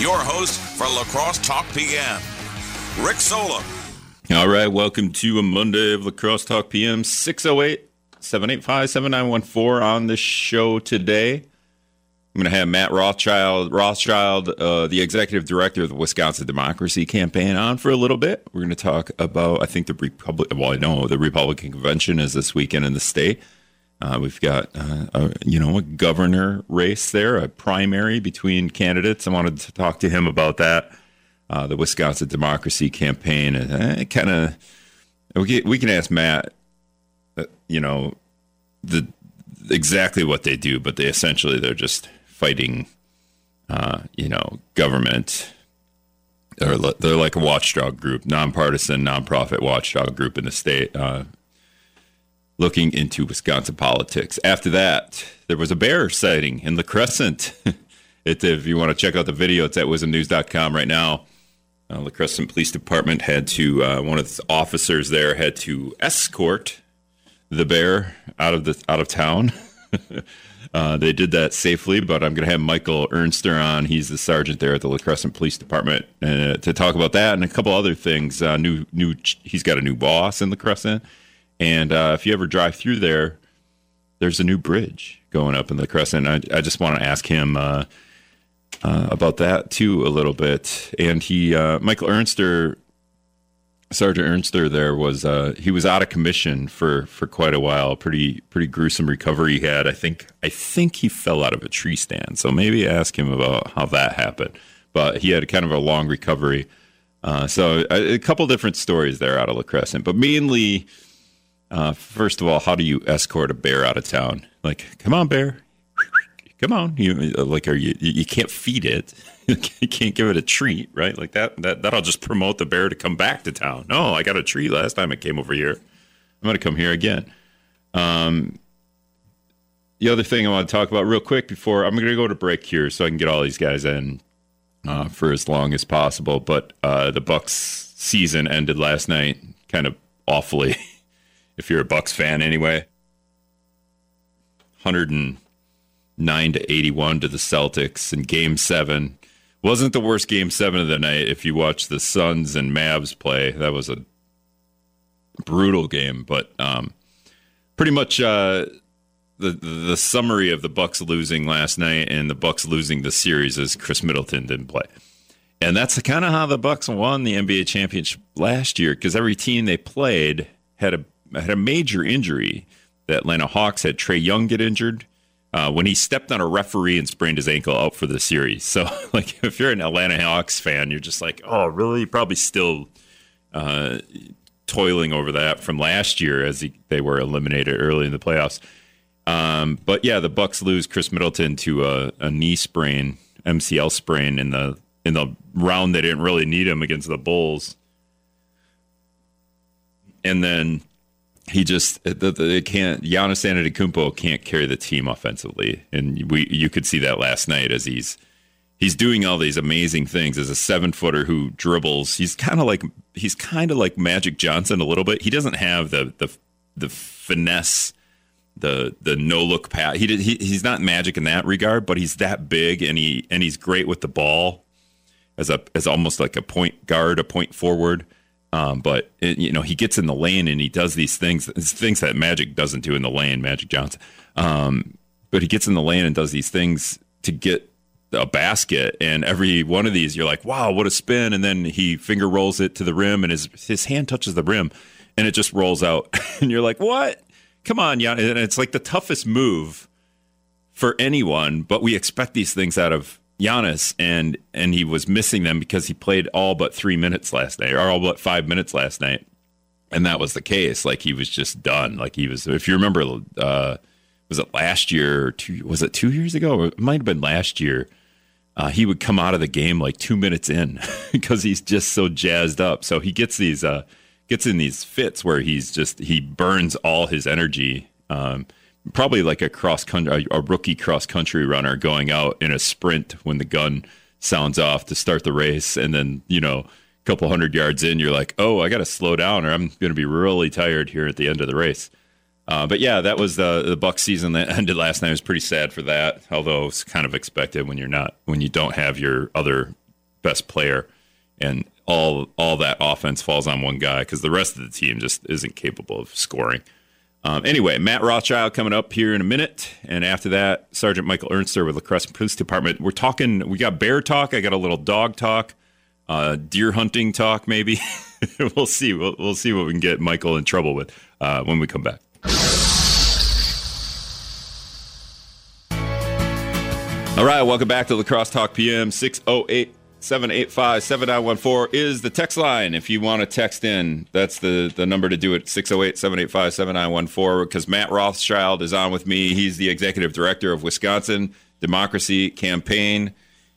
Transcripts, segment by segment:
your host for La Crosse Talk PM, Rick Solem. All right, welcome to a Monday of La Crosse Talk PM 608 785 7914 on the show today. I'm going to have Matt Rothschild, Rothschild uh, the executive director of the Wisconsin Democracy Campaign, on for a little bit. We're going to talk about, I think, the Republic. Well, I know the Republican convention is this weekend in the state. Uh, we've got, uh, a, you know, a governor race there, a primary between candidates. I wanted to talk to him about that uh, the Wisconsin Democracy Campaign, uh, kind of we can, we can ask Matt, uh, you know, the exactly what they do, but they essentially they're just fighting, uh, you know, government. They're, they're like a watchdog group, nonpartisan, nonprofit watchdog group in the state, looking into Wisconsin politics. After that, there was a bear sighting in La Crescent. it, if you want to check out the video, it's at WIZMnews.com right now. Uh, La Crescent Police Department had to, uh, one of the officers there had to escort the bear out of the out of town. uh, they did that safely, but I'm going to have Michael Ernster on. He's the sergeant there at the La Crescent Police Department uh, to talk about that and a couple other things. Uh, new, new, he's got a new boss in La Crescent, and uh, if you ever drive through there, there's a new bridge going up in La Crescent. I, I just want to ask him uh, about that too a little bit. And he, uh, Michael Ernster, Sergeant Ernster, there was uh, he was out of commission for for quite a while. Pretty pretty gruesome recovery he had. I think I think he fell out of a tree stand. So maybe ask him about how that happened. But he had kind of a long recovery. Uh, so a, a, couple different stories there out of La Crescent, but mainly. Uh, first of all, how do you escort a bear out of town? Like, come on, bear, come on, you like, are you? You can't feed it. you can't give it a treat, right? Like that. That that'll just promote the bear to come back to town. No, I got a treat last time it came over here. I'm to come here again. Um, the other thing I want to talk about real quick before I'm to go to break here, so I can get all these guys in uh, for as long as possible. But uh, the Bucks season ended last night, kind of awfully. if you're a Bucks fan, anyway. 109 and to 81 to the Celtics in game 7. Wasn't the worst game 7 of the night if you watch the Suns and Mavs play. That was a brutal game, but um, pretty much uh, the the summary of the Bucks losing last night and the Bucks losing the series is Khris Middleton didn't play. And that's kind of how the Bucks won the NBA championship last year because every team they played had a had a major injury. The Atlanta Hawks had Trae Young get injured uh, when he stepped on a referee and sprained his ankle out for the series. So, like, if you're an Atlanta Hawks fan, you're just like, oh, really? Probably still uh, toiling over that from last year as he, they were eliminated early in the playoffs. Um, but yeah, the Bucks lose Khris Middleton to a, a, knee sprain, MCL sprain in the in the round they didn't really need him against the Bulls. And then he just they can't Giannis Antetokounmpo can't carry the team offensively, and we you could see that last night as he's he's doing all these amazing things as a seven footer who dribbles. He's kind of like he's kind of like Magic Johnson a little bit. He doesn't have the the the finesse, the the no look pass. He, he he's not Magic in that regard, but he's that big and he and he's great with the ball as a as almost like a point guard, a point forward. Um, but it, you know, he gets in the lane and he does these things, things that Magic doesn't do in the lane. Magic Johnson, um, but he gets in the lane and does these things to get a basket. And every one of these, you're like, wow, what a spin! And then he finger rolls it to the rim, and his his hand touches the rim, and it just rolls out. and you're like, what? Come on, Jan! And it's like the toughest move for anyone, but we expect these things out of Giannis, and and he was missing them because he played all but three minutes last night, or all but five minutes last night, and that was the case. Like he was just done. Like he was. If you remember, uh, was it last year? Two, was it two years ago? It might have been last year. Uh, he would come out of the game like two minutes in because he's just so jazzed up. So he gets these uh, gets in these fits where he's just he burns all his energy. Um, probably like a cross country, a rookie cross country runner going out in a sprint when the gun sounds off to start the race, and then you know a couple hundred yards in, you're like, oh, I got to slow down, or I'm going to be really tired here at the end of the race. Uh, but yeah, that was the the Buck season that ended last night. It was pretty sad for that, although it's kind of expected when you're not when you don't have your other best player, and all all that offense falls on one guy because the rest of the team just isn't capable of scoring. Um, anyway, Matt Rothschild coming up here in a minute, and after that, Sergeant Michael Ernster with La Crosse Police Department. We're talking. We got bear talk. I got a little dog talk, uh, deer hunting talk. Maybe we'll see. We'll, we'll see what we can get Michael in trouble with uh, when we come back. All right, welcome back to La Crosse Talk PM 608 785 7914 is the text line. If you want to text in, that's the, the number to do it 608 785 7914 because Matt Rothschild is on with me. He's the executive director of Wisconsin Democracy Campaign.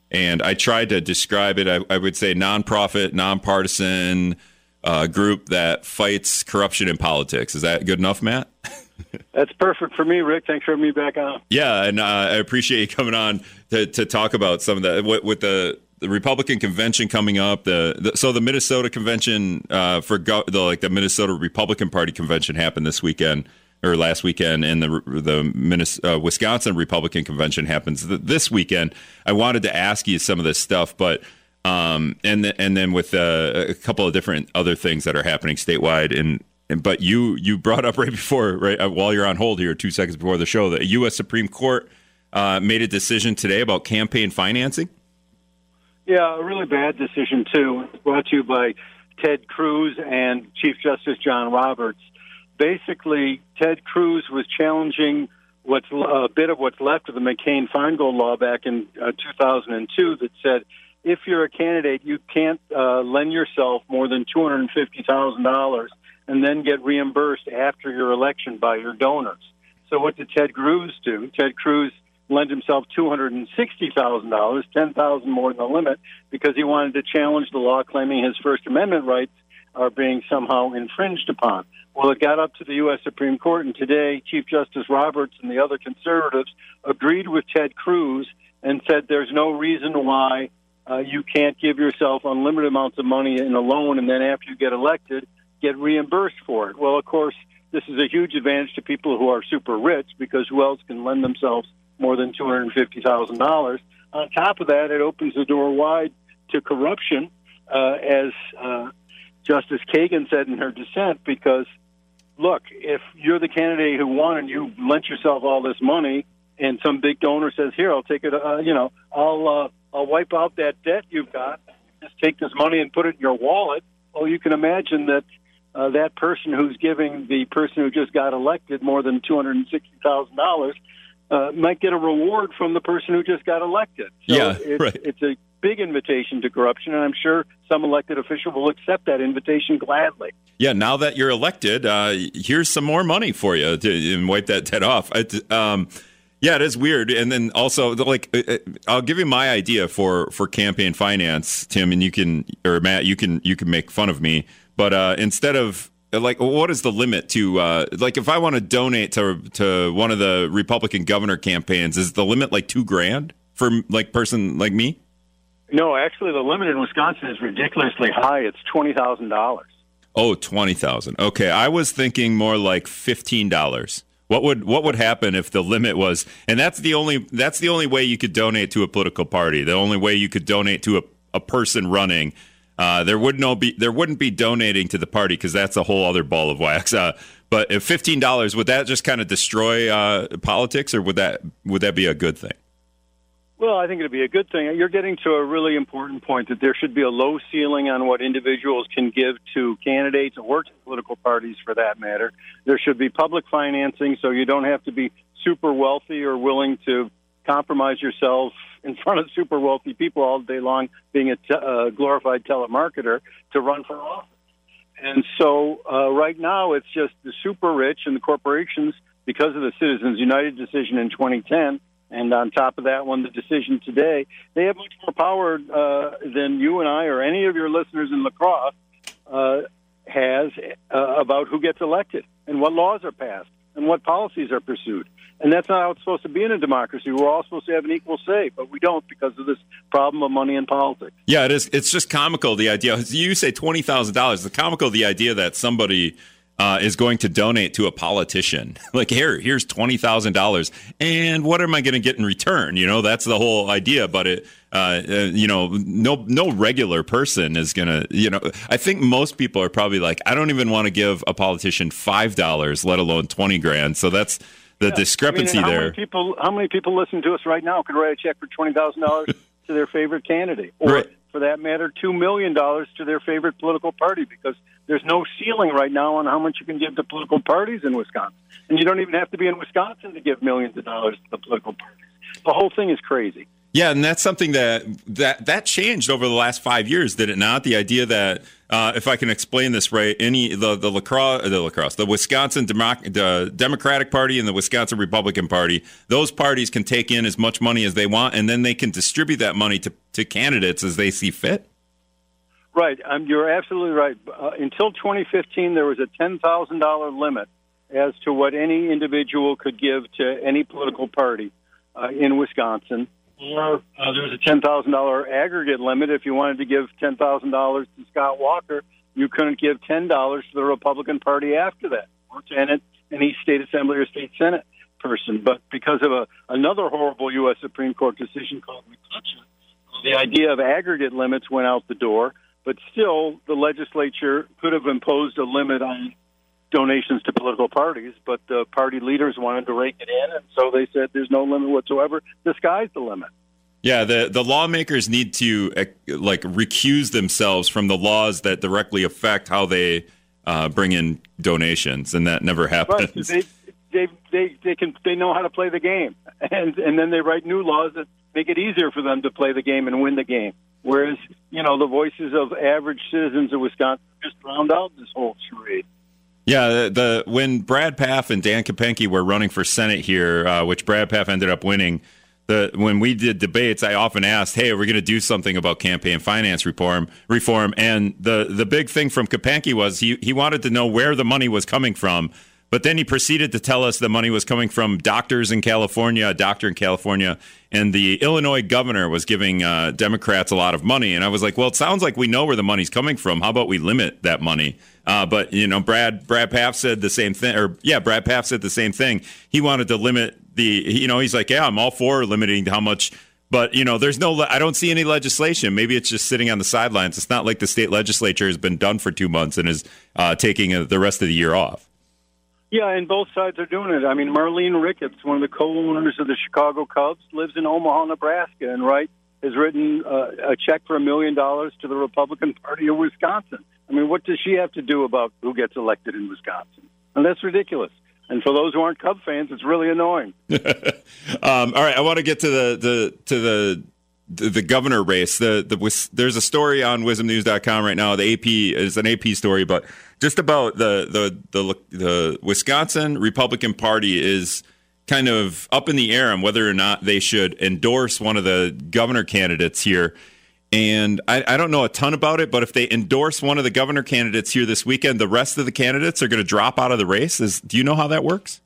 And I tried to describe it, I, I would say nonprofit, nonpartisan uh, group that fights corruption in politics. Is that good enough, Matt? That's perfect for me, Rick. Thanks for having me back on. Yeah, and uh, I appreciate you coming on to, to talk about some of that with, with the the Republican convention coming up. The, the so the Minnesota convention uh, for go, the like the Minnesota Republican Party convention happened this weekend or last weekend, and the the uh, Wisconsin Republican convention happens th- this weekend. I wanted to ask you some of this stuff, but um, and and then with uh, a couple of different other things that are happening statewide, and, and but you you brought up right before right uh, while you're on hold here, two seconds before the show, the U.S. Supreme Court uh, made a decision today about campaign financing. Yeah, a really bad decision too. Brought to you by Ted Cruz and Chief Justice John Roberts. Basically, Ted Cruz was challenging what's a bit of what's left of the McCain Feingold law back in uh, 2002 that said if you're a candidate, you can't uh, lend yourself more than two hundred and fifty thousand dollars and then get reimbursed after your election by your donors. So what did Ted Cruz do? Ted Cruz lend himself two hundred and sixty thousand dollars, ten thousand more than the limit, because he wanted to challenge the law, claiming his First Amendment rights are being somehow infringed upon. Well, it got up to the U.S. Supreme Court, and today Chief Justice Roberts and the other conservatives agreed with Ted Cruz and said there's no reason why uh, you can't give yourself unlimited amounts of money in a loan, and then after you get elected, get reimbursed for it. Well, of course, this is a huge advantage to people who are super rich because who else can lend themselves more than two hundred and fifty thousand dollars. On top of that, it opens the door wide to corruption, uh, as uh, Justice Kagan said in her dissent. Because look, if you're the candidate who won and you lent yourself all this money, and some big donor says, "Here, I'll take it," uh, you know, I'll uh, I'll wipe out that debt you've got. Just take this money and put it in your wallet. Well, you can imagine that uh, that person who's giving the person who just got elected more than two hundred and sixty thousand dollars uh, might get a reward from the person who just got elected. So yeah, it's, right. it's a big invitation to corruption, and I'm sure some elected official will accept that invitation gladly. Yeah, now that you're elected, uh, here's some more money for you to wipe that debt off. um, yeah, it is weird. And then also, like, uh, uh, I'll give you my idea for for campaign finance, Tim, and you can or Matt, you can you can make fun of me, but uh, instead of like what is the limit to uh, like if I want to donate to to one of the Republican governor campaigns is the limit like 2 grand for like person like me? No, actually the limit in Wisconsin is ridiculously high. It's $20,000. Oh, 20,000. Okay, I was thinking more like $15. What would what would happen if the limit was and that's the only that's the only way you could donate to a political party. The only way you could donate to a, a person running uh, there would no be there wouldn't be donating to the party because that's a whole other ball of wax. Uh, but if fifteen dollars would that just kind of destroy uh, politics, or would that would that be a good thing? Well, I think it'd be a good thing. You're getting to a really important point that there should be a low ceiling on what individuals can give to candidates or to political parties, for that matter. There should be public financing, so you don't have to be super wealthy or willing to compromise yourself in front of super wealthy people all day long, being a te- uh, glorified telemarketer to run for office. And so, uh, right now, it's just the super rich and the corporations, because of the Citizens United decision in 2010, and on top of that one, the decision today, they have much more power uh, than you and I or any of your listeners in La Crosse uh, has uh, about who gets elected and what laws are passed and what policies are pursued. And that's not how it's supposed to be in a democracy. We're all supposed to have an equal say, but we don't because of this problem of money in politics. Yeah, it is. It's just comical the idea. You say twenty thousand dollars. The comical the idea that somebody uh, is going to donate to a politician. like, here, here's twenty thousand dollars, and what am I going to get in return? You know, that's the whole idea. But it, uh, uh, you know, no no regular person is going to. You know, I think most people are probably like, I don't even want to give a politician five dollars, let alone twenty grand. So that's the yeah. discrepancy I mean, how there. Many people, how many people listen to us right now could write a check for twenty thousand dollars to their favorite candidate, or right. for that matter, two million dollars to their favorite political party? Because there's no ceiling right now on how much you can give to political parties in Wisconsin, and you don't even have to be in Wisconsin to give millions of dollars to the political parties. The whole thing is crazy. Yeah, and that's something that that that changed over the last five years, did it not? The idea that uh, if I can explain this right, any the the lacrosse, the lacrosse, the Wisconsin the Democratic Party and the Wisconsin Republican Party, those parties can take in as much money as they want, and then they can distribute that money to to candidates as they see fit. Right, um, you're absolutely right. Uh, until 2015, there was a ten thousand dollar limit as to what any individual could give to any political party uh, in Wisconsin or uh, there's a ten thousand dollar aggregate limit. If you wanted to give ten thousand dollars to Scott Walker, you couldn't give ten dollars to the Republican Party after that, or to any state assembly or state senate person. But because of a, another horrible U.S. Supreme Court decision called McCutcheon, the idea of aggregate limits went out the door. But still, the legislature could have imposed a limit on donations to political parties, but the party leaders wanted to rake it in, and so they said there's no limit whatsoever. The sky's the limit. Yeah, the the lawmakers need to eh, like recuse themselves from the laws that directly affect how they uh, bring in donations, and that never happens. Right. They, they they they can they know how to play the game, and and then they write new laws that make it easier for them to play the game and win the game. Whereas you know the voices of average citizens of Wisconsin just drowned out this whole charade. Yeah, the, the, when Brad Pfaff and Dan Kapanke were running for Senate here, uh, which Brad Pfaff ended up winning. The, when we did debates, I often asked, "Hey, are we going to do something about campaign finance reform?" Reform, and the the big thing from Kapanke was he he wanted to know where the money was coming from but then he proceeded to tell us the money was coming from doctors in California, a doctor in California, and the Illinois governor was giving uh, Democrats a lot of money. And I was like, well, it sounds like we know where the money's coming from. How about we limit that money? Uh, but you know, Brad Brad Pfaff said the same thing, or yeah, Brad Pfaff said the same thing. He wanted to limit the, you know, he's like, yeah, I'm all for limiting how much but you know, there's no. I don't see any legislation. Maybe it's just sitting on the sidelines. It's not like the state legislature has been done for two months and is uh, taking a, the rest of the year off. Yeah, and both sides are doing it. I mean, Marlene Ricketts, one of the co-owners of the Chicago Cubs, lives in Omaha, Nebraska, and Wright has written uh, a check for a million dollars to the Republican Party of Wisconsin. I mean, what does she have to do about who gets elected in Wisconsin? And that's ridiculous. And for those who aren't Cub fans, it's really annoying. um, all right, I want to get to the, the to the the, the governor race. The the there's a story on WIZMnews.com right now. The AP is an AP story, but just about the the the the Wisconsin Republican Party is kind of up in the air on whether or not they should endorse one of the governor candidates here. And I, I, don't know a ton about it, but if they endorse one of the governor candidates here this weekend, the rest of the candidates are going to drop out of the race. Is, do you know how that works?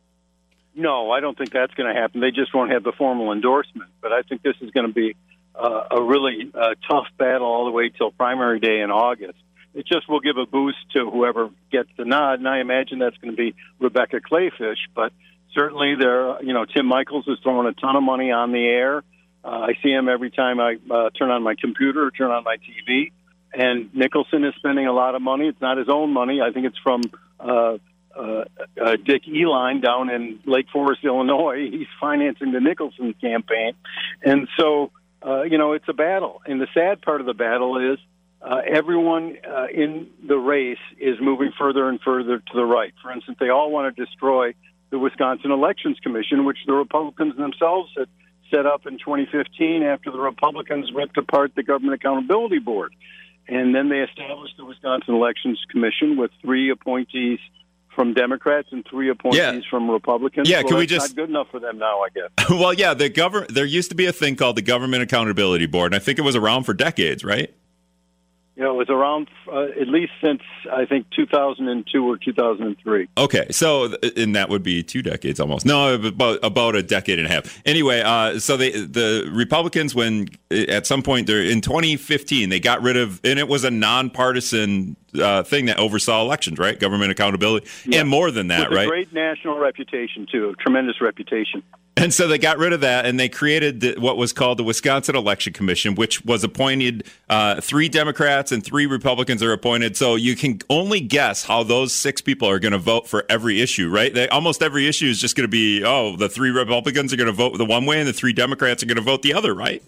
No, I don't think that's going to happen. They just won't have the formal endorsement. But I think this is going to be uh, a really uh, tough battle all the way till primary day in August. It just will give a boost to whoever gets the nod, and I imagine that's going to be Rebecca Kleefisch. But certainly, there, you know, Tim Michels is throwing a ton of money on the air. Uh, I see him every time I uh, turn on my computer or turn on my TV. And Nicholson is spending a lot of money. It's not his own money. I think it's from uh, uh, uh, Dick Uihlein down in Lake Forest, Illinois. He's financing the Nicholson campaign, and so uh, you know, it's a battle. And the sad part of the battle is uh, everyone uh, in the race is moving further and further to the right. For instance, they all want to destroy the Wisconsin Elections Commission, which the Republicans themselves had set up in 2015 after the Republicans ripped apart the Government Accountability Board. And then they established the Wisconsin Elections Commission with three appointees from Democrats and three appointees yeah. from Republicans. Yeah, well, can we just not good enough for them now? I guess. well, yeah, the government. There used to be a thing called the Government Accountability Board, and I think it was around for decades, right? You know, it was around uh, at least since I think 2002 or 2003. Okay, so and that would be two decades almost. No, about about a decade and a half. Anyway, uh, so they the Republicans when at some point they're in 2015 they got rid of and it was a nonpartisan uh, thing that oversaw elections, right? Government accountability, yeah. and more than that, right? great national reputation too, a tremendous reputation. And so they got rid of that, and they created the, what was called the Wisconsin Election Commission, which was appointed. Uh, three Democrats and three Republicans are appointed. So you can only guess how those six people are going to vote for every issue, right? They, almost every issue is just going to be, oh, the three Republicans are going to vote the one way, and the three Democrats are going to vote the other, right?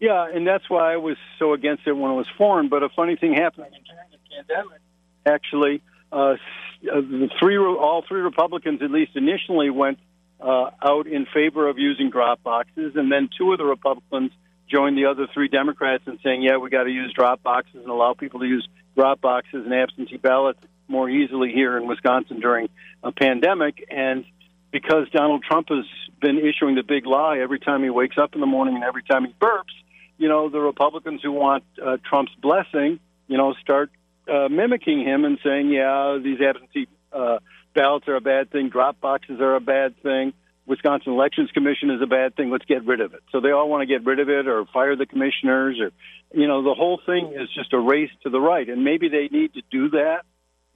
Yeah, and that's why I was so against it when it was formed. But a funny thing happened during the pandemic. Actually, uh, the three, all three Republicans, at least initially, went uh, out in favor of using drop boxes, and then two of the Republicans joined the other three Democrats in saying, "Yeah, we got to use drop boxes and allow people to use drop boxes and absentee ballots more easily here in Wisconsin during a pandemic." And because Donald Trump has been issuing the big lie every time he wakes up in the morning and every time he burps, you know, the Republicans who want uh, Trump's blessing, you know, start uh, mimicking him and saying, "Yeah, these absentee." Uh, ballots are a bad thing. Drop boxes are a bad thing. Wisconsin Elections Commission is a bad thing. Let's get rid of it. So they all want to get rid of it or fire the commissioners or, you know, the whole thing is just a race to the right. And maybe they need to do that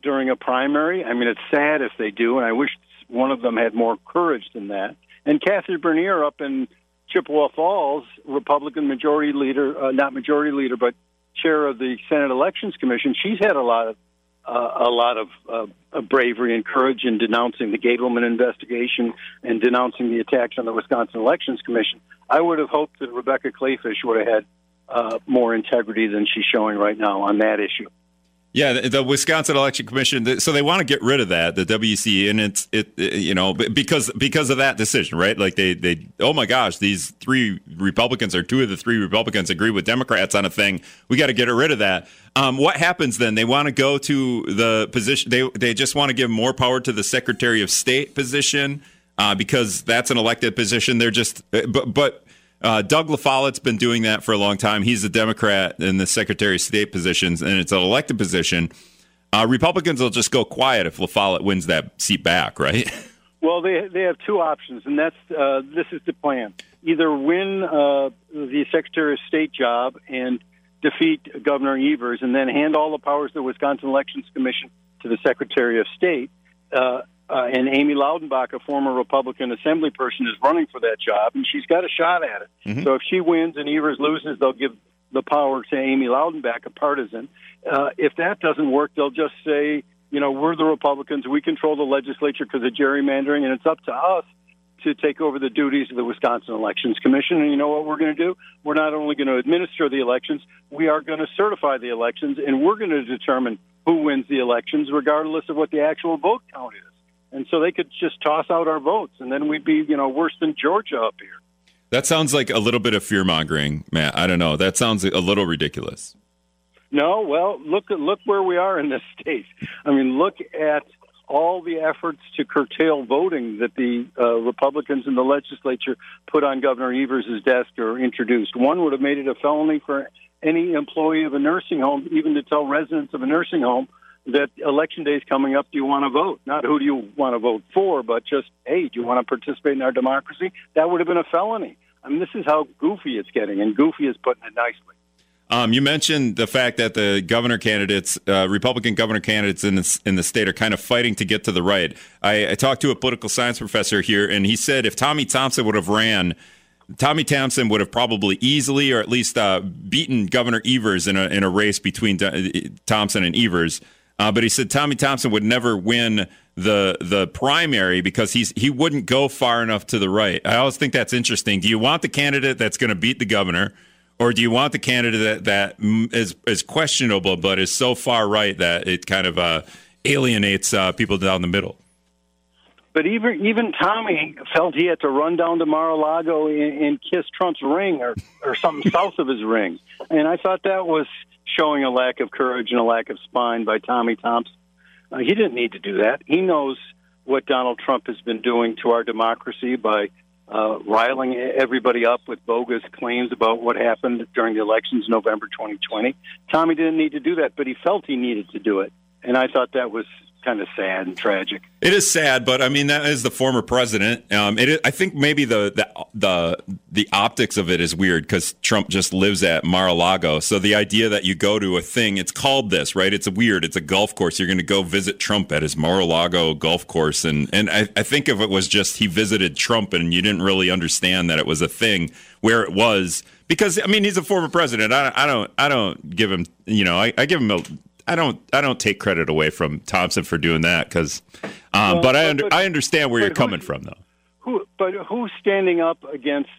during a primary. I mean, it's sad if they do, and I wish one of them had more courage than that. And Kathy Bernier up in Chippewa Falls, Republican majority leader, uh, not majority leader, but chair of the Senate Elections Commission, she's had a lot of uh, a lot of, uh, bravery and courage in denouncing the Gableman investigation and denouncing the attacks on the Wisconsin Elections Commission. I would have hoped that Rebecca Kleefisch would have had uh, more integrity than she's showing right now on that issue. Yeah, the, the, Wisconsin Election Commission. So they want to get rid of that, the WC, and it's it, it, you know because because of that decision, right? Like they they oh my gosh, these three Republicans or two of the three Republicans agree with Democrats on a thing. We got to get rid of that. Um, what happens then? They want to go to the position. They they just want to give more power to the Secretary of State position uh, because that's an elected position. They're just but but uh, Doug LaFollette's been doing that for a long time. He's a Democrat in the Secretary of State positions, and it's an elected position. Uh, Republicans will just go quiet if LaFollette wins that seat back, right? Well, they they have two options, and that's uh, this is the plan: either win uh, the Secretary of State job and defeat Governor Evers, and then hand all the powers of the Wisconsin Elections Commission to the Secretary of State. Uh, uh, and Amy Loudenbeck, a former Republican assembly person, is running for that job, and she's got a shot at it. Mm-hmm. So if she wins and Evers loses, they'll give the power to Amy Loudenbeck, a partisan. Uh, if that doesn't work, they'll just say, you know, we're the Republicans, we control the legislature because of gerrymandering, and it's up to us to take over the duties of the Wisconsin Elections Commission. And you know what we're going to do? We're not only going to administer the elections, we are going to certify the elections, and we're going to determine who wins the elections, regardless of what the actual vote count is and so they could just toss out our votes, and then we'd be, you know, worse than Georgia up here. That sounds like a little bit of fear mongering, Matt. I don't know. That sounds a little ridiculous. No, well, look look where we are in this state. I mean, look at all the efforts to curtail voting that the uh, Republicans in the legislature put on Governor Evers' desk or introduced. One would have made it a felony for any employee of a nursing home, even to tell residents of a nursing home that election day is coming up. Do you want to vote? Not who do you want to vote for, but just, hey, do you want to participate in our democracy? That would have been a felony. I mean, this is how goofy it's getting, and goofy is putting it nicely. Um, you mentioned the fact that the governor candidates, uh, Republican governor candidates in the, in the state, are kind of fighting to get to the right. I, I talked to a political science professor here, and he said if Tommy Thompson would have ran, Tommy Thompson would have probably easily, or at least uh, beaten Governor Evers in a in a race between uh, Thompson and Evers. Uh, but he said Tommy Thompson would never win the the primary because he's he wouldn't go far enough to the right. I always think that's interesting. Do you want the candidate that's going to beat the governor, or do you want the candidate that, that is is questionable but is so far right that it kind of uh, alienates uh, people down the middle? But even even Tommy felt he had to run down to Mar-a-Lago and, and kiss Trump's ring or or something south of his ring, and I thought that was showing a lack of courage and a lack of spine by Tommy Thompson. Uh, he didn't need to do that. He knows what Donald Trump has been doing to our democracy by uh, riling everybody up with bogus claims about what happened during the elections in November 2020. Tommy didn't need to do that, but he felt he needed to do it. And I thought that was kind of sad and tragic. It is sad, but I mean that is the former president. Um, it is, I think maybe the, the the the optics of it is weird because Trump just lives at Mar-a-Lago. So the idea that you go to a thing, it's called this, right? It's a weird. It's a golf course. You're going to go visit Trump at his Mar-a-Lago golf course, and and I, I think if it was just he visited Trump and you didn't really understand that it was a thing where it was because I mean he's a former president. I, I don't I don't give him you know I, I give him a I don't I don't take credit away from Thompson for doing that because, um, well, but I under, but, I understand where you're coming from though. Who but who's standing up against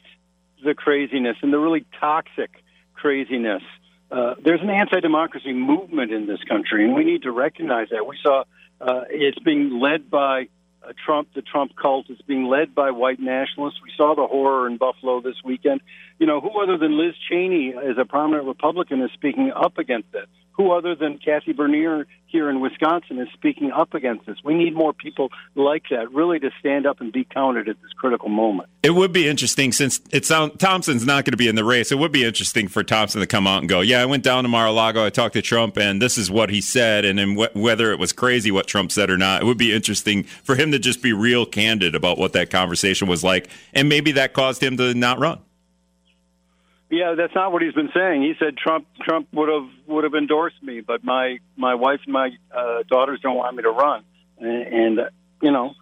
the craziness and the really toxic craziness? Uh, there's an anti-democracy movement in this country, and we need to recognize that. We saw uh, it's being led by uh, Trump, the Trump cult. It's being led by white nationalists. We saw the horror in Buffalo this weekend. You know, who other than Liz Cheney, as a prominent Republican, is speaking up against it? Who other than Kathy Bernier here in Wisconsin is speaking up against this? We need more people like that, really, to stand up and be counted at this critical moment. It would be interesting since it sounds Thompson's not going to be in the race. It would be interesting for Thompson to come out and go, "Yeah, I went down to Mar-a-Lago. I talked to Trump, and this is what he said." And then wh- whether it was crazy what Trump said or not, it would be interesting for him to just be real candid about what that conversation was like, and maybe that caused him to not run. Yeah, that's not what he's been saying. He said Trump Trump would have would have endorsed me, but my my wife and my uh, daughters don't want me to run. And, and uh, you know,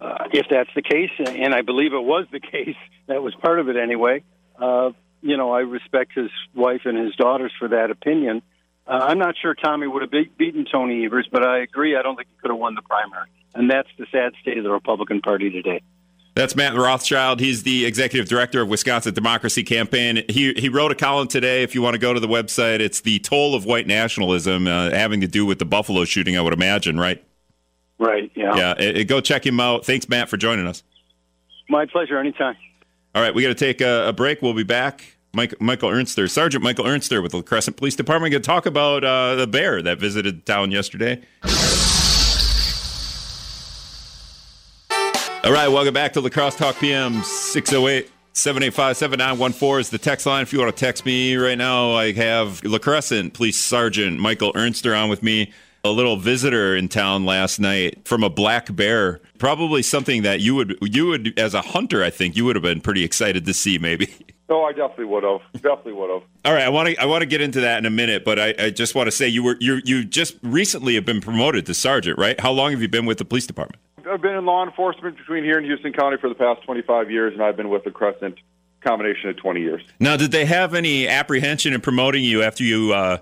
uh, if that's the case, and I believe it was the case, that was part of it anyway. Uh, you know, I respect his wife and his daughters for that opinion. Uh, I'm not sure Tommy would have be- beaten Tony Evers, but I agree. I don't think he could have won the primary, and that's the sad state of the Republican Party today. That's Matt Rothschild. He's the executive director of Wisconsin Democracy Campaign. He he wrote a column today. If you want to go to the website, it's the toll of white nationalism, uh, having to do with the Buffalo shooting. I would imagine, right? Right. Yeah. Yeah. It, it, go check him out. Thanks, Matt, for joining us. My pleasure. Anytime. All right, we got to take a, a, break. We'll be back. Mike, Michael Ernster, Sergeant Michael Ernster with La Crescent Police Department, going to talk about uh, the bear that visited town yesterday. All right, welcome back to La Crosse Talk PM 608 785 7914 is the text line. If you want to text me right now, I have La Crescent Police Sergeant Michael Ernster on with me. A little visitor in town last night from a black bear. Probably something that you would, you would, as a hunter, I think you would have been pretty excited to see, maybe. Oh, I definitely would have. Definitely would have. All right, I want to I want to get into that in a minute, but I, I just want to say you were you you just recently have been promoted to sergeant, right? How long have you been with the police department? I've been in law enforcement between here and Houston County for the past 25 years, and I've been with La Crescent combination of 20 years. Now, did they have any apprehension in promoting you after you, uh,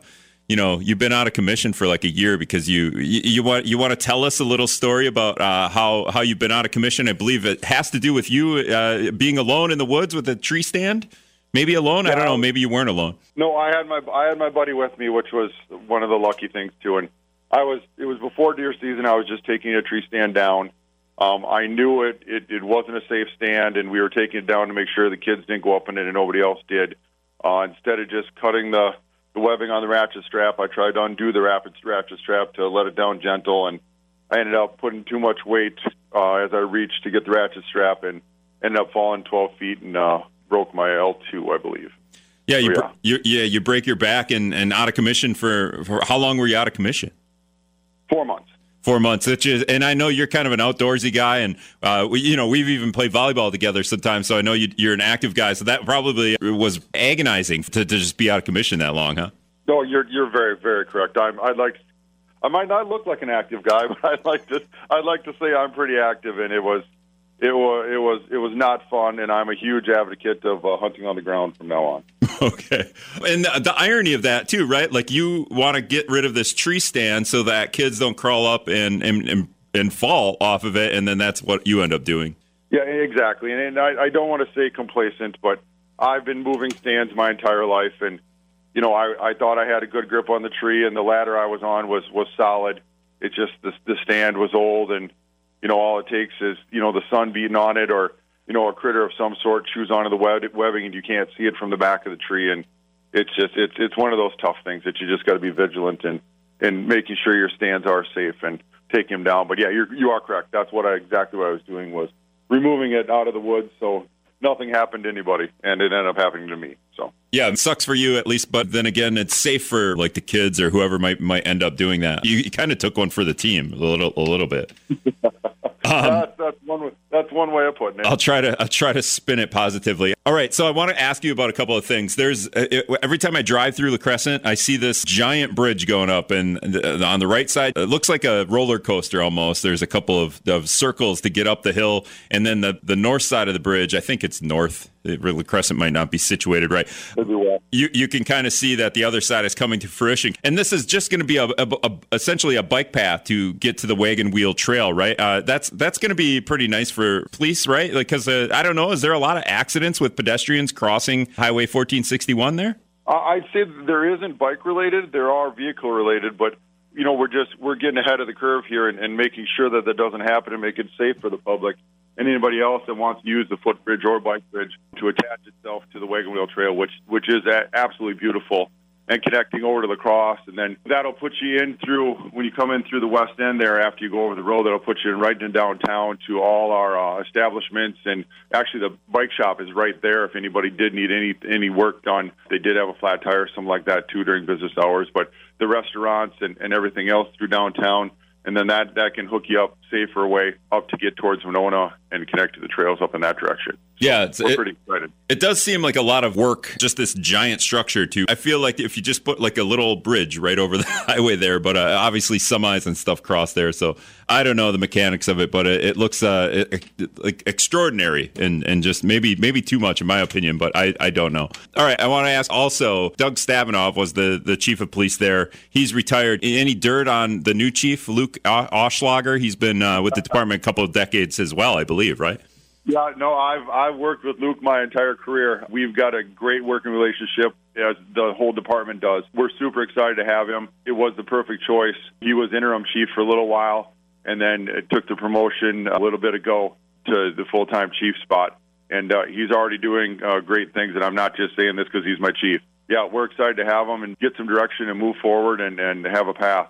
you know, you've been out of commission for like a year because you you, you want you want to tell us a little story about uh, how how you've been out of commission? I believe it has to do with you uh, being alone in the woods with a tree stand. Maybe alone. Yeah, I don't know. Maybe you weren't alone. No, I had my I had my buddy with me, which was one of the lucky things too. And I was it was before deer season. I was just taking a tree stand down um, I knew it, it. It wasn't a safe stand, and we were taking it down to make sure the kids didn't go up in it, and nobody else did. Uh, instead of just cutting the, the webbing on the ratchet strap, I tried to undo the ratchet, ratchet strap to let it down gentle, and I ended up putting too much weight uh, as I reached to get the ratchet strap, and ended up falling 12 feet and uh, broke my L2, I believe. Yeah, you, so, yeah. you yeah you break your back and, and out of commission for, for how long were you out of commission? Four months four months. Which is, and I know you're kind of an outdoorsy guy, and uh, we, you know we've even played volleyball together sometimes. So I know you, are an active guy. So that probably was agonizing to, to, just be out of commission that long, huh? No, you're you're very very correct. I'm, I'd like. I might not look like an active guy, but I'd like to. I'd like to say I'm pretty active, and it was it was it was it was not fun, and I'm a huge advocate of uh, hunting on the ground from now on. Okay, and the, the irony of that too, right? Like you want to get rid of this tree stand so that kids don't crawl up and and and, and fall off of it, and then that's what you end up doing. Yeah, exactly. And, and I, I don't want to say complacent, but I've been moving stands my entire life, and you know I, I thought I had a good grip on the tree, and the ladder I was on was was solid. It just the, the stand was old and you know, all it takes is, you know, the sun beating on it or, you know, a critter of some sort chews onto the web, webbing and you can't see it from the back of the tree. And it's just, it's, it's one of those tough things that you just got to be vigilant and, and making sure your stands are safe and taking them down. But yeah, you're, you are correct. That's what I, exactly what I was doing was removing it out of the woods. So nothing happened to anybody, and it ended up happening to me. So yeah, it sucks for you at least, but then again, it's safe for like the kids or whoever might might end up doing that. You, you kind of took one for the team a little a little bit. Um, that's, that's, one. That's one way of putting it. I'll try to I'll try to spin it positively. All right, so I want to ask you about a couple of things. There's uh, it, every time I drive through La Crescent, I see this giant bridge going up, and the, on the right side, it looks like a roller coaster almost. There's a couple of, of circles to get up the hill, and then the the north side of the bridge. I think it's north La Crescent might not be situated right. You you can kind of see that the other side is coming to fruition, and this is just going to be a, a, a, essentially a bike path to get to the Wagon Wheel Trail, right? Uh, that's that's going to be pretty nice for police, right? Because like, uh, I don't know, is there a lot of accidents with pedestrians crossing Highway 1461 there? I'd say there isn't bike related. There are vehicle related, but you know we're just we're getting ahead of the curve here and, and making sure that that doesn't happen and make it safe for the public and anybody else that wants to use the footbridge or bike bridge to attach itself to the wagon wheel trail, which which is absolutely beautiful, and connecting over to La Crosse, and then that'll put you in through when you come in through the west end there after you go over the road. That'll put you in right in downtown to all our uh, establishments, and actually the bike shop is right there. If anybody did need any any work done, they did have a flat tire, or something like that too during business hours. But the restaurants and, and everything else through downtown and then that that can hook you up safer way up to get towards Winona and connect to the trails up in that direction. Yeah, it's we're it, pretty excited. It does seem like a lot of work, just this giant structure. Too, I feel like if you just put like a little bridge right over the highway there, but uh, obviously semis and stuff cross there. So I don't know the mechanics of it, but it, it looks uh, it, like extraordinary and and just maybe maybe too much in my opinion, but I I don't know. All right, I want to ask also. Doug Stavinoff was the the chief of police there. He's retired. Any dirt on the new chief, Luke Oschlager? He's been uh, with the department a couple of decades as well, I believe, right? Yeah, no, I've I've worked with Luke my entire career. We've got a great working relationship as the whole department does. We're super excited to have him. It was the perfect choice. He was interim chief for a little while and then it took the promotion a little bit ago to the full-time chief spot. And uh, he's already doing uh, great things, and I'm not just saying this because he's my chief. Yeah, we're excited to have him and get some direction and move forward and, and have a path.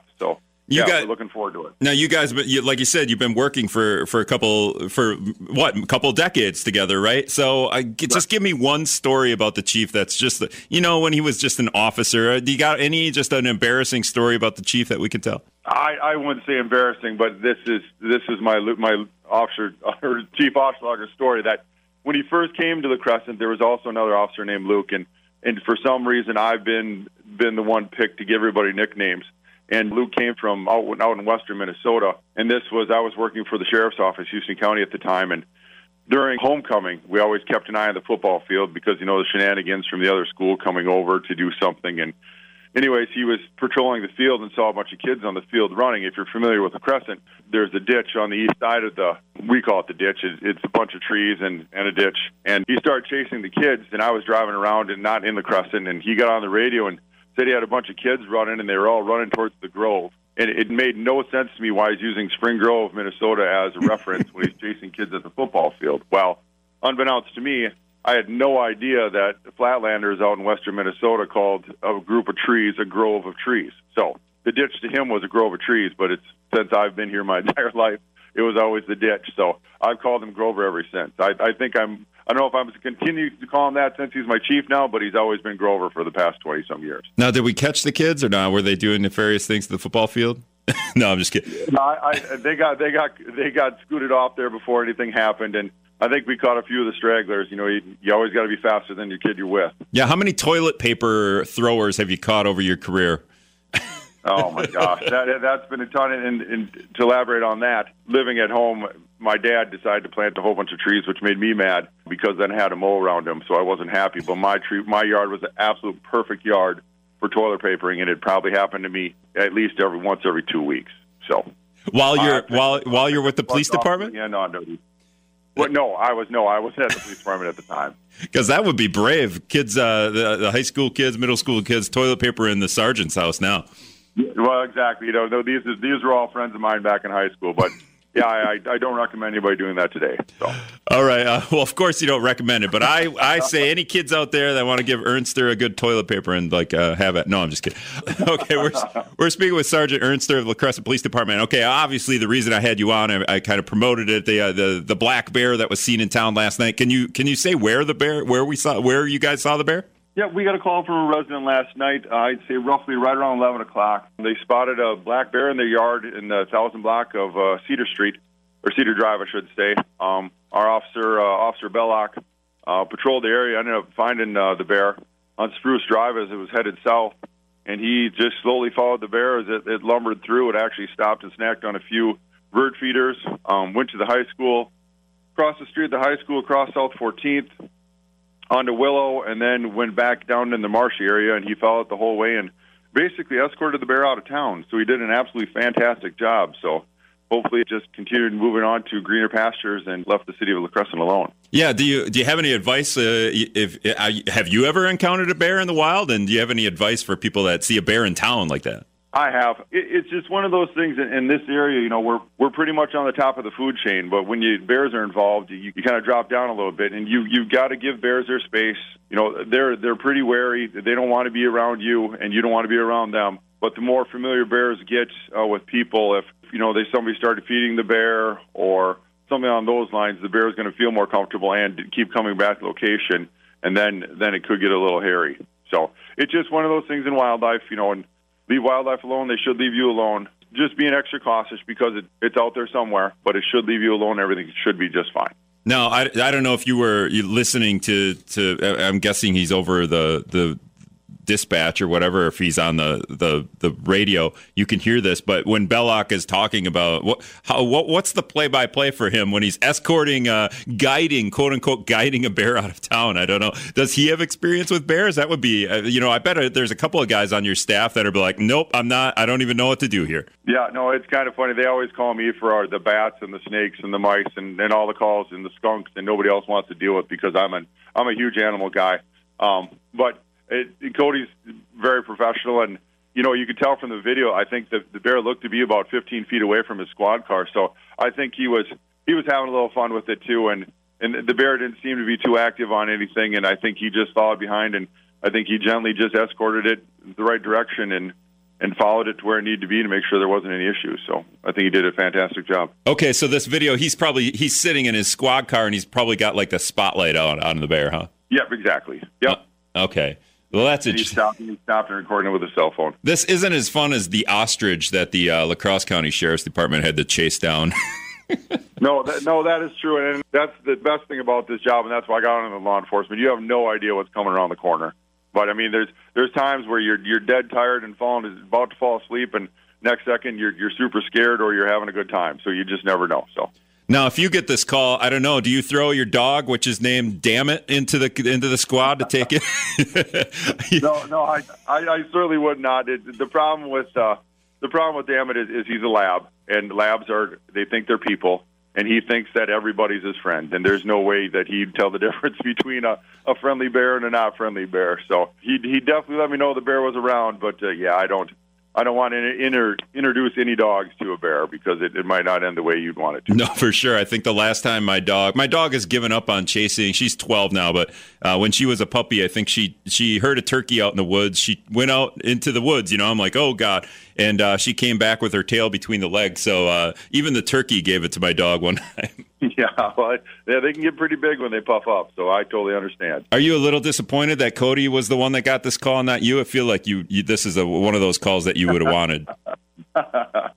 You yeah, guys, looking forward to it. Now, you guys, but like you said, you've been working for for a couple for what a couple decades together, right? So, I, just give me one story about the chief. That's just you know when he was just an officer. Uh, do you got any just an embarrassing story about the chief that we could tell? I, I wouldn't say embarrassing, but this is this is my my officer or chief officer story. That when he first came to La Crescent, there was also another officer named Luke, and and for some reason, I've been been the one picked to give everybody nicknames and Luke came from out, out in western Minnesota. And this was I was working for the sheriff's office, Houston County at the time, and during homecoming, we always kept an eye on the football field because you know the shenanigans from the other school coming over to do something. And anyways, he was patrolling the field and saw a bunch of kids on the field running. If you're familiar with La Crescent, there's a ditch on the east side of the we call it the ditch. It's a bunch of trees and and a ditch. And he started chasing the kids, and I was driving around and not in La Crescent, and he got on the radio and said he had a bunch of kids running, and they were all running towards the Grove. And it made no sense to me why he's using Spring Grove, Minnesota, as a reference when he's chasing kids at the football field. Well, unbeknownst to me, I had no idea that Flatlanders out in western Minnesota called a group of trees a grove of trees. So the ditch to him was a grove of trees, but it's since I've been here my entire life, it was always the ditch. So I've called him Grover ever since. I, I think I'm. I don't know if I'm going to continue to call him that since he's my chief now, but he's always been Grover for the past twenty some years. Now, did we catch the kids or not? Were they doing nefarious things to the football field? no, I'm just kidding. No, I, I, they got they got they got scooted off there before anything happened, and I think we caught a few of the stragglers. You know, you, you always got to be faster than your kid you're with. Yeah, how many toilet paper throwers have you caught over your career? oh my gosh, that that's been a ton. And, and to elaborate on that, living at home, my dad decided to plant a whole bunch of trees, which made me mad because then I had a mow around them, so I wasn't happy. But my tree, my yard was an absolute perfect yard for toilet papering, and it probably happened to me at least every once every two weeks. So while you're uh, while while you're with the police department, yeah, no, no. Well, no, I was no, I was at the police department at the time. Because that would be brave, kids. Uh, the, the high school kids, middle school kids, toilet paper in the sergeant's house now. Well, exactly. You know, these these were all friends of mine back in high school, but yeah, I, I don't recommend anybody doing that today. So. All right. Uh, well, of course you don't recommend it, but I, I say any kids out there that want to give Ernster a good toilet paper and like uh, have it. No, I'm just kidding. okay, we're we're speaking with Sergeant Ernster of La Crescent Police Department. Okay, obviously the reason I had you on, I, I kind of promoted it. The uh, the the black bear that was seen in town last night. Can you can you say where the bear, where we saw, where you guys saw the bear? Yeah, we got a call from a resident last night. Uh, I'd say roughly right around 11 o'clock. They spotted a black bear in their yard in the thousand block of uh, Cedar Street, or Cedar Drive, I should say. Um, our officer, uh, Officer Belloc, uh, patrolled the area. Ended up finding uh, the bear on Spruce Drive as it was headed south, and he just slowly followed the bear as it, it lumbered through. It actually stopped and snacked on a few bird feeders. Um, went to the high school, crossed the street at the high school, across South 14th onto Willow, and then went back down in the marshy area, and he followed the whole way and basically escorted the bear out of town. So he did an absolutely fantastic job. So hopefully it just continued moving on to greener pastures and left the city of La Crescent alone. Yeah. Do you do you have any advice? Uh, if uh, have you ever encountered a bear in the wild, and do you have any advice for people that see a bear in town like that? I have. It's just one of those things in this area. You know, we're we're pretty much on the top of the food chain, but when you bears are involved, you, you kind of drop down a little bit, and you you've got to give bears their space. You know, they're they're pretty wary. They don't want to be around you, and you don't want to be around them. But the more familiar bears get uh, with people, if you know they somebody started feeding the bear or something on those lines, the bear is going to feel more comfortable and keep coming back to location, and then then it could get a little hairy. So it's just one of those things in wildlife, you know, and leave wildlife alone. They should leave you alone. Just being extra cautious because it, it's out there somewhere, but it should leave you alone. Everything should be just fine. No, I, I don't know if you were listening to, to uh, I'm guessing he's over the, the dispatch or whatever, if he's on the, the, the radio, you can hear this. But when Belloc is talking about what, how, what what's the play by play for him when he's escorting, uh, guiding, quote unquote, guiding a bear out of town? I don't know. Does he have experience with bears? That would be, uh, you know, I bet there's a couple of guys on your staff that are like, nope, I'm not, I don't even know what to do here. Yeah, no, it's kind of funny. They always call me for our, the bats and the snakes and the mice and, and all the calls and the skunks and nobody else wants to deal with because I'm an I'm a huge animal guy. Um, but it, Cody's very professional, and you know you could tell from the video. I think that the bear looked to be about 15 feet away from his squad car, so I think he was he was having a little fun with it too. And and the bear didn't seem to be too active on anything, and I think he just followed behind, and I think he gently just escorted it the right direction and and followed it to where it needed to be to make sure there wasn't any issues. So I think he did a fantastic job. Okay, so this video, he's probably he's sitting in his squad car and he's probably got like the spotlight on on the bear, huh? Yep, exactly. Yep. Uh, okay. Well, that's interesting. He stopped, he stopped and recording it with a cell phone. This isn't as fun as the ostrich that the uh, La Crosse County Sheriff's Department had to chase down. no, that, no, that is true, and that's the best thing about this job, and that's why I got into law enforcement. You have no idea what's coming around the corner. But I mean, there's there's times where you're you're dead tired and falling, about to fall asleep, and next second you're you're super scared or you're having a good time. So you just never know. So. Now, if you get this call, I don't know. Do you throw your dog, which is named Damn It, into the into the squad to take it? no, no, I, I, I certainly would not. It, the problem with uh, the problem with Damn It is, is he's a lab, and labs are they think they're people, and he thinks that everybody's his friend, and there's no way that he'd tell the difference between a, a friendly bear and a not friendly bear. So he he definitely let me know the bear was around, but uh, yeah, I don't. I don't want to inter- introduce any dogs to a bear because it, it might not end the way you'd want it to. No, for sure. I think the last time my dog, my dog has given up on chasing. She's 12 now, but uh, when she was a puppy, I think she she heard a turkey out in the woods. She went out into the woods. You know, I'm like, oh god, and uh, she came back with her tail between the legs. So uh, even the turkey gave it to my dog one time. yeah, well, yeah, they can get pretty big when they puff up. So I totally understand. Are you a little disappointed that Cody was the one that got this call, and not you? I feel like you, you this is a, one of those calls that you would have wanted.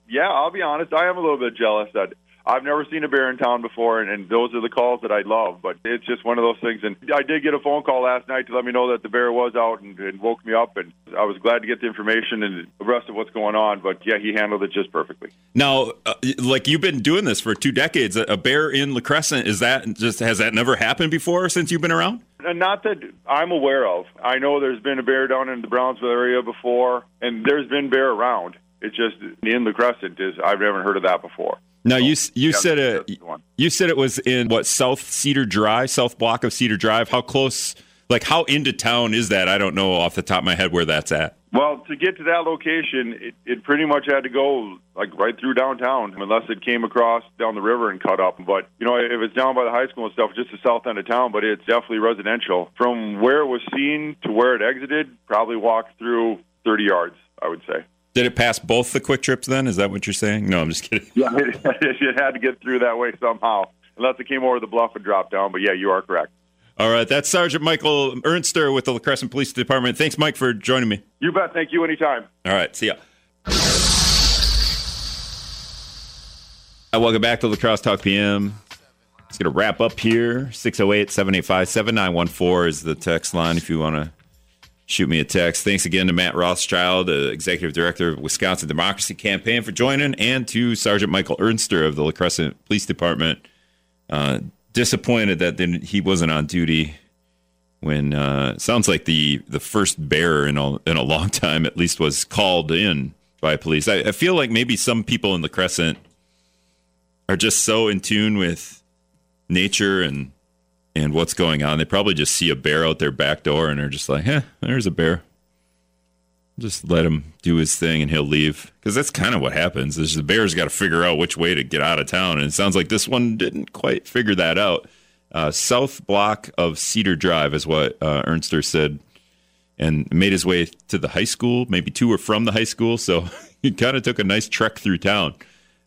yeah, I'll be honest. I am a little bit jealous that I've never seen a bear in town before, and, and those are the calls that I love. But it's just one of those things. And I did get a phone call last night to let me know that the bear was out and, and woke me up, and I was glad to get the information and the rest of what's going on. But yeah, he handled it just perfectly. Now, uh, like you've been doing this for two decades, a bear in La Crescent is that just has that never happened before since you've been around? And not that I'm aware of. I know there's been a bear down in the Brownsville area before, and there's been bear around. It's just in La Crescent is I've never heard of that before. Now you you yeah, said it you said it was in what South Cedar Drive, South Block of Cedar Drive. How close? Like how into town is that? I don't know off the top of my head where that's at. Well, to get to that location, it, it pretty much had to go like right through downtown, unless it came across down the river and cut up. But you know, if it's down by the high school and stuff, just the south end of town. But it's definitely residential. From where it was seen to where it exited, probably walked through 30 yards, I would say. Did it pass both the Kwik Trips then? Is that what you're saying? No, I'm just kidding. Yeah, it, it had to get through that way somehow, unless it came over the bluff and dropped down. But yeah, you are correct. All right, that's Sergeant Michael Ernster with the La Crescent Police Department. Thanks, Mike, for joining me. You bet. Thank you anytime. All right, see ya. Welcome back to La Crosse Talk PM. It's going to wrap up here. 608 785 7914 is the text line if you want to shoot me a text. Thanks again to Matt Rothschild, uh, Executive Director of Wisconsin Democracy Campaign, for joining, and to Sergeant Michael Ernster of the La Crescent Police Department. Uh, disappointed that he wasn't on duty when uh, sounds like the the first bear in a in a long time at least was called in by police. I, I, feel like maybe some people in the Crescent are just so in tune with nature and and what's going on. They probably just see a bear out their back door and are just like, "Eh, there's a bear." Just let him do his thing and he'll leave. Because that's kind of what happens. Is the Bears got to figure out which way to get out of town. And it sounds like this one didn't quite figure that out. Uh, south block of Cedar Drive is what uh, Ernster said, and made his way to the high school, maybe to or from the high school. So he kind of took a nice trek through town.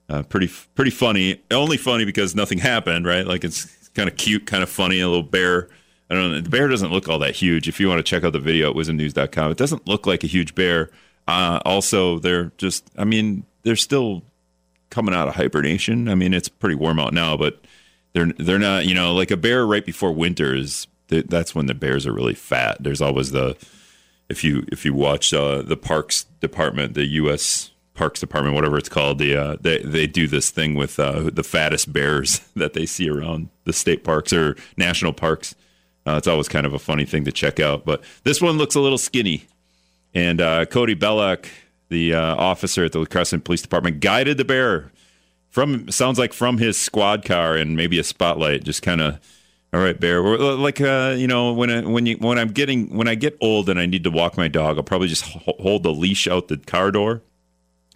Uh, pretty pretty funny. Only funny because nothing happened, right? Like it's kind of cute, kind of funny. A little bear I don't know. The bear doesn't look all that huge. If you want to check out the video at WIZMnews.com, it doesn't look like a huge bear. Uh, also, they're just, I mean, they're still coming out of hibernation. I mean, it's pretty warm out now, but they're they're not, you know, like a bear right before winter is that's when the bears are really fat. There's always the if you if you watch uh, the Parks Department, the U.S. Parks Department, whatever it's called, the uh, they they do this thing with uh, the fattest bears that they see around the state parks or national parks uh, it's always kind of a funny thing to check out. But this one looks a little skinny. And uh, Cody Bellock, the uh, officer at the Crescent Police Department, guided the bear from sounds like from his squad car and maybe a spotlight. Just kind of, all right, bear. Like uh, you know, when I, when you when I'm getting when I get old and I need to walk my dog, I'll probably just hold the leash out the car door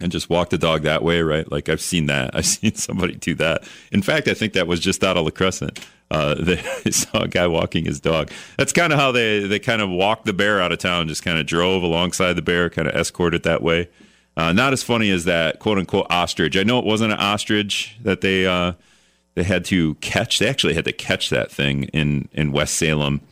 and just walk the dog that way, right? Like I've seen that. I've seen somebody do that. In fact, I think that was just out of La Crescent. Uh, they saw a guy walking his dog. That's kind of how they they kind of walked the bear out of town. Just kind of drove alongside the bear, kind of escorted that way. Uh, not as funny as that quote unquote ostrich. I know it wasn't an ostrich that they uh, they had to catch. They actually had to catch that thing in in West Salem